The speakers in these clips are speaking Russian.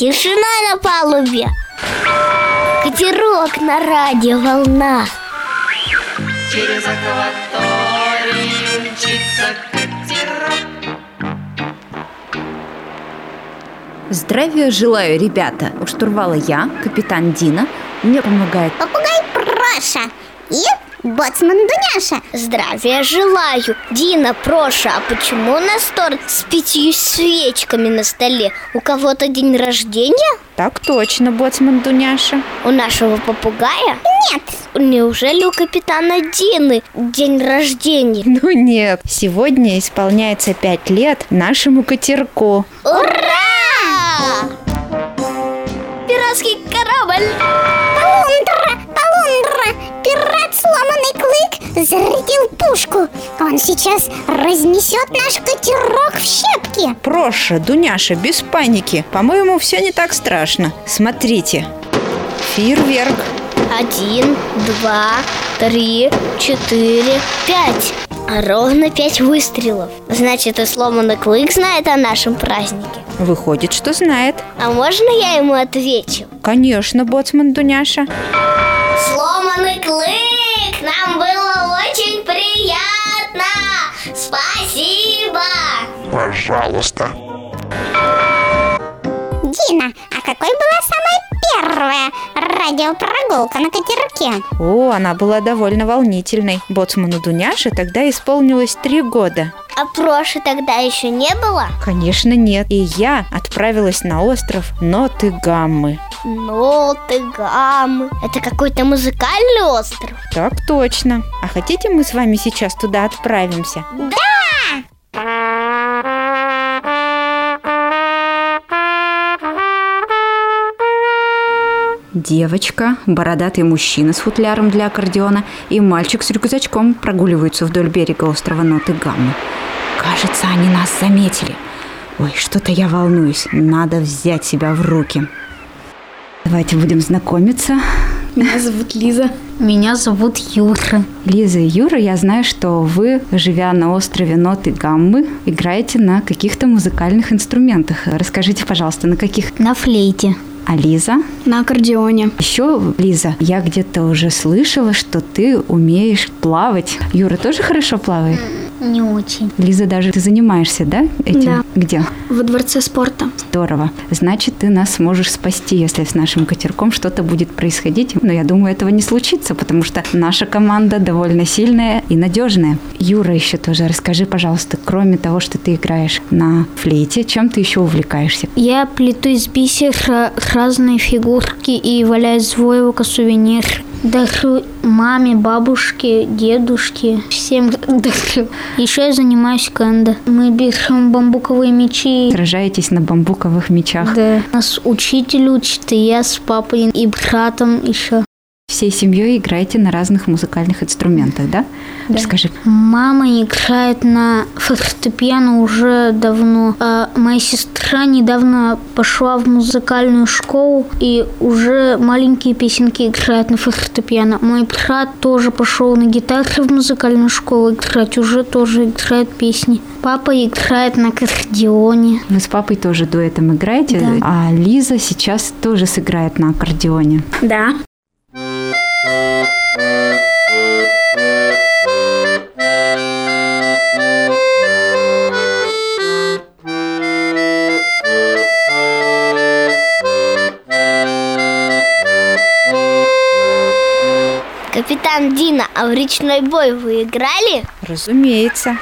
Тишина на палубе Катерок на радиоволнах Через акваторию мчится катерок Здравия желаю, ребята! У штурвала я, капитан Дина. Мне помогает Проша и боцман Дуняша. Здравия желаю Дина, Проша, а почему у нас торт с пятью свечками на столе? У кого-то день рождения? Так точно, боцман Дуняша. У нашего попугая? Нет, Неужели у капитана Дины день рождения? Ну нет, сегодня исполняется пять лет нашему катерку. Ура! Зарядил пушку. Он сейчас разнесет наш катерок в щепки. Проша, Дуняша, без паники. По-моему, все не так страшно. Смотрите. Фейерверк. Один, два, три, четыре, пять. Ровно пять выстрелов. Значит, и сломанный клык знает о нашем празднике. Выходит, что знает. А можно я ему отвечу? Конечно, боцман Дуняша. Сломанный клык! Нам Пожалуйста. Дина, а какой была самая первая радиопрогулка на катерке? О, она была довольно волнительной. Боцману Дуняше тогда исполнилось три года. А Проши тогда еще не было? Конечно, нет. И я отправилась на остров Ноты Гаммы. Ноты, гаммы. Это какой-то музыкальный остров? Так точно. А хотите мы с вами сейчас туда отправимся? Девочка, бородатый мужчина с футляром для аккордеона и мальчик с рюкзачком прогуливаются вдоль берега острова Ноты Гаммы. Кажется, они нас заметили. Ой, что-то я волнуюсь. Надо взять себя в руки. Давайте будем знакомиться. Меня зовут Лиза. Меня зовут Юра. Лиза и Юра, я знаю, что вы, живя на острове Ноты Гаммы, играете на каких-то музыкальных инструментах. Расскажите, пожалуйста, на каких? На флейте. А Лиза? На аккордеоне. Еще, Лиза, я где-то уже слышала, что ты умеешь плавать. Юра тоже хорошо плавает? Не очень. Лиза, даже ты занимаешься, да, этим? Да. Где? Во дворце спорта. Здорово. Значит, ты нас сможешь спасти, если с нашим катерком что-то будет происходить. Но я думаю, этого не случится, потому что наша команда довольно сильная и надежная. Юра, еще тоже расскажи, пожалуйста, кроме того, что ты играешь на флейте, чем ты еще увлекаешься? Я плету из бисера разные фигурки и валяю своего сувенир. Дарю маме, бабушке, дедушке, всем дарю. Еще я занимаюсь кендо. Мы берем бамбуковые мечи. Сражаетесь на бамбуковых мечах. Да. Нас учитель учит, и я с папой и братом еще. Всей семьей играете на разных музыкальных инструментах, да? Да. Расскажи. Мама играет на фортепиано уже давно, а моя сестра недавно пошла в музыкальную школу и уже маленькие песенки играет на фортепиано. Мой брат тоже пошел на гитаре в музыкальную школу играть, уже тоже играет песни. Папа играет на аккордеоне. Вы с папой тоже дуэтом играете, Да. а Лиза сейчас тоже сыграет на аккордеоне. Да. Капитан Дина, а в речной бой вы играли? Разумеется.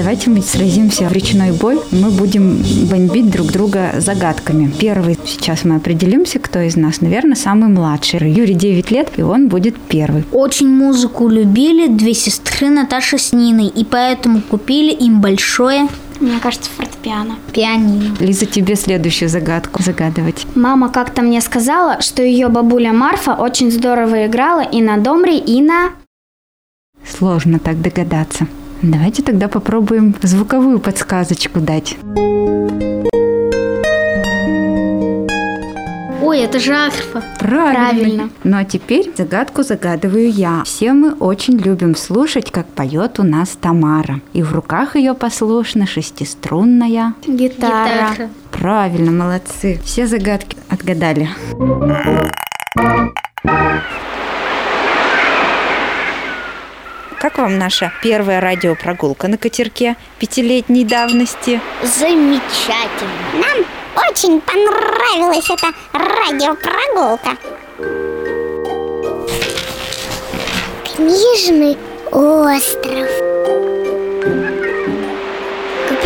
Давайте мы сразимся в речной бой. Мы будем бомбить друг друга загадками. Первый, сейчас мы определимся, кто из нас, наверное, самый младший. Юрий 9 лет, и он будет первый. Очень музыку любили две сестры Наташа с Ниной, и поэтому купили им большое Мне кажется, фортепиано. пианино. Лиза, тебе следующую загадку загадывать. Мама как-то мне сказала, что ее бабуля Марфа очень здорово играла и на домре, и на... Сложно так догадаться. Давайте тогда попробуем звуковую подсказочку дать. Ой, это же арфа. Правильно. Правильно. Ну а теперь загадку загадываю я. Все мы очень любим слушать, как поет у нас Тамара. И в руках ее послушна шестиструнная. Гитара. Гитара. Правильно, молодцы. Все загадки отгадали. Как вам наша первая радиопрогулка на катерке пятилетней давности? Замечательно. Нам очень понравилась эта радиопрогулка. Книжный остров.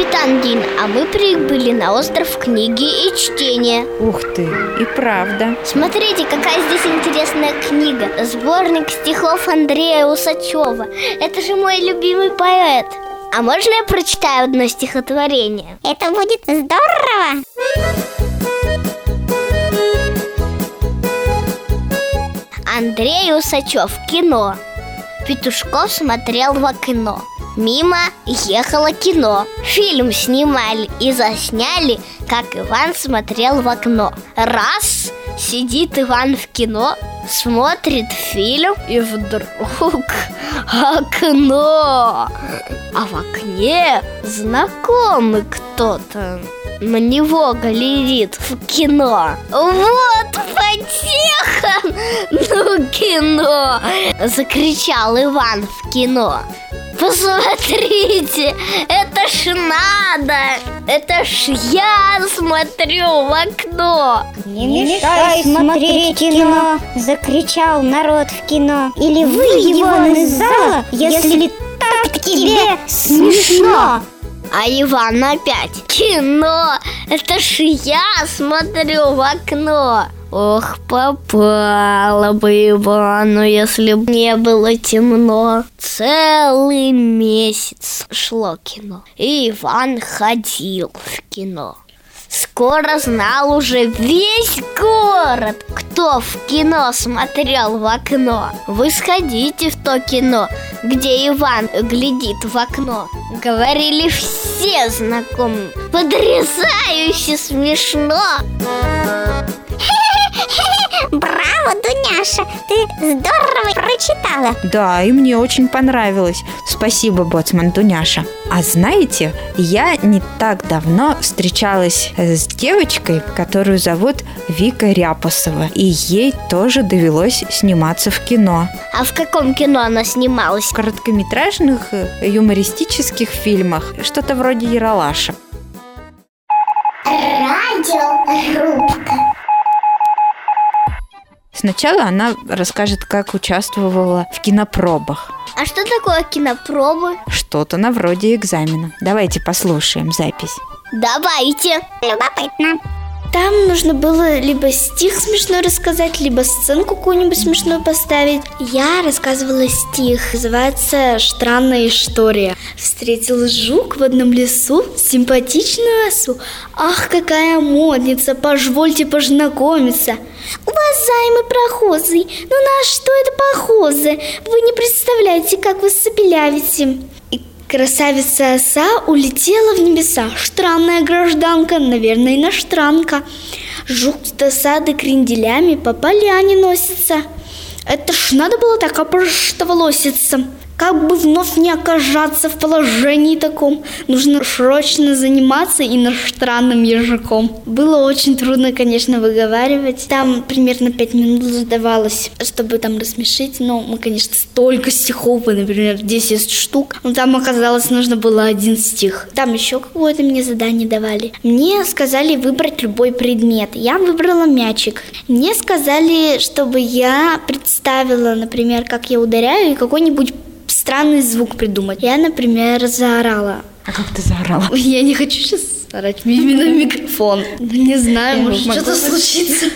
Капитан Дин, а мы прибыли на остров книги и чтения. Ух ты, и правда. Смотрите, какая здесь интересная книга. Сборник стихов Андрея Усачева. Это же мой любимый поэт. А можно я прочитаю одно стихотворение? Это будет здорово. Андрей Усачев, кино. Петушков смотрел в окно. Мимо ехало кино. Фильм снимали и засняли, как Иван смотрел в окно. Раз сидит Иван в кино, смотрит фильм и вдруг окно. А в окне знакомый кто-то на него глядит в кино. Вот потеха! Ну, кино! Закричал Иван в кино. Посмотрите, это ж надо! Это ж я смотрю в окно! Не мешай смотреть кино, закричал народ в кино. Или выйди вон из зала, если так тебе смешно. А Иван опять Кино! Это ж я смотрю в окно Ох, попало бы Ивану, если б не было темно Целый месяц шло кино И Иван ходил в кино Скоро знал уже весь город, кто в кино смотрел в окно. Вы сходите в то кино, где Иван глядит в окно. Говорили все знакомые. Подрезающе смешно. Браво, Дуняша, ты здорово прочитала. Да, и мне очень понравилось. Спасибо, боцман Дуняша. А знаете, я не так давно встречалась с девочкой, которую зовут Вика Ряпосова. И ей тоже довелось сниматься в кино. А в каком кино она снималась? В короткометражных э, юмористических фильмах. Что-то вроде Яралаша. Радиорубка. Сначала она расскажет, как участвовала в кинопробах. А что такое кинопробы? Что-то на вроде экзамена. Давайте послушаем запись. Давайте. Любопытно. Там нужно было либо стих смешной рассказать, либо сценку какую-нибудь смешную поставить. Я рассказывала стих, называется «Странная история». Встретил жук в одном лесу симпатичную осу. Ах, какая модница, позвольте познакомиться. Уважаемый прохожий, ну на что это похоже? Вы не представляете, как вы сопелявите. Красавица оса улетела в небеса. Странная гражданка, наверное, иностранка. Жук с досады кренделями по поляне носится. Это ж надо было так опроштоволоситься. Как бы вновь не оказаться в положении таком, нужно срочно заниматься иностранным языком. Было очень трудно, конечно, выговаривать. Там примерно пять минут задавалось, чтобы там рассмешить. Но мы, конечно, столько стихов, например, 10 штук. Но там оказалось, нужно было один стих. Там еще какое-то мне задание давали. Мне сказали выбрать любой предмет. Я выбрала мячик. Мне сказали, чтобы я представила, например, как я ударяю, и какой-нибудь странный звук придумать. Я, например, заорала. А как ты заорала? Я не хочу сейчас орать именно микрофон. Не знаю, может что-то случится.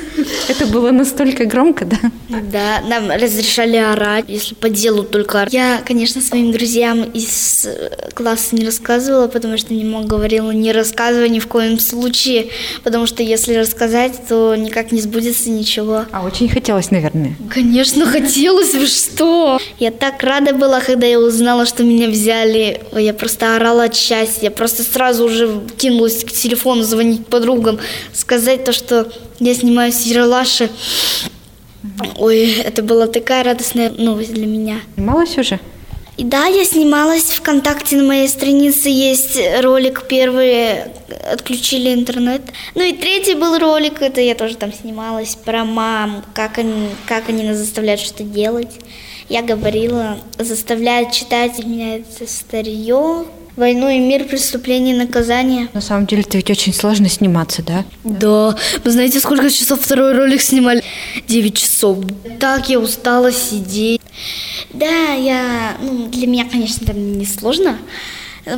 Это было настолько громко, да? Да, нам разрешали орать, если по делу только орать. Я, конечно, своим друзьям из э, класса не рассказывала, потому что мне мама говорила, не рассказывай ни в коем случае, потому что если рассказать, то никак не сбудется ничего. А очень хотелось, наверное. Конечно, хотелось, вы что? Я так рада была, когда я узнала, что меня взяли. Ой, Я просто орала от счастья. Я просто сразу уже кинулась хотелось к телефону звонить подругам, сказать то, что я снимаюсь в Ералаше. Ой, это была такая радостная новость для меня. Снималась уже? И да, я снималась ВКонтакте, на моей странице есть ролик первый, отключили интернет. Ну и третий был ролик, это я тоже там снималась, про мам, как они, как они нас заставляют что-то делать. Я говорила, заставляют читать меня это старье, войну и мир, преступление и наказание. На самом деле, это ведь очень сложно сниматься, да? Да, вы знаете, сколько часов второй ролик снимали? 9 часов. Так я устала сидеть. Да, я, ну, для меня, конечно, там не сложно,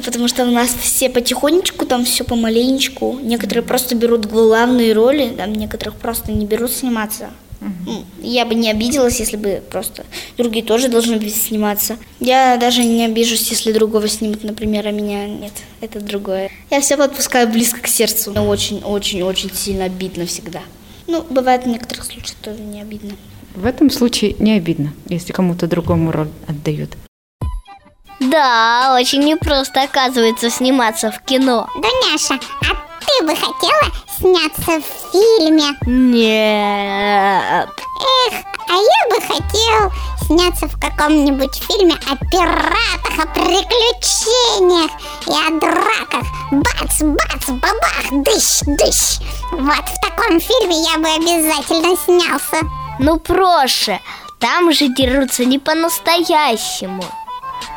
потому что у нас все потихонечку, там все помаленечку. Некоторые просто берут главные роли, там некоторых просто не берут сниматься. Я бы не обиделась, если бы просто другие тоже должны были сниматься. Я даже не обижусь, если другого снимут, например, а меня нет. Это другое. Я все подпускаю близко к сердцу. Мне очень-очень-очень сильно обидно всегда. Ну, бывает в некоторых случаях тоже не обидно. В этом случае не обидно, если кому-то другому роль отдают. Да, очень непросто оказывается сниматься в кино. Дуняша, а ты бы хотела сняться в фильме? Нет. Эх, а я бы хотел сняться в каком-нибудь фильме о пиратах, о приключениях и о драках. Бац, бац, бабах, дыщ, дыщ. Вот в таком фильме я бы обязательно снялся. Ну проще. Там же дерутся не по-настоящему.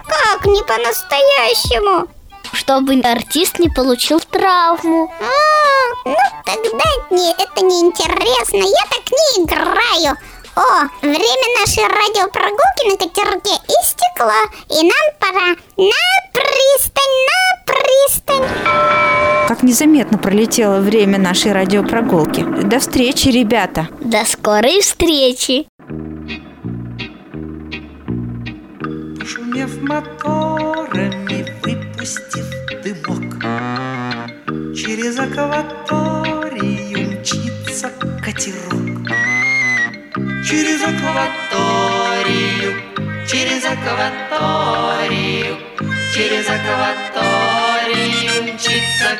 Как не по-настоящему? Чтобы артист не получил травму. А, ну тогда не, это не интересно, я так не играю. О, время нашей радиопрогулки на катерке истекло, и нам пора на пристань, на пристань. Как незаметно пролетело время нашей радиопрогулки. До встречи, ребята! До скорой встречи. Шумев моторами, выпустив дымок. Через акваторию мчится катерок. Через акваторию, через акваторию, через акваторию мчится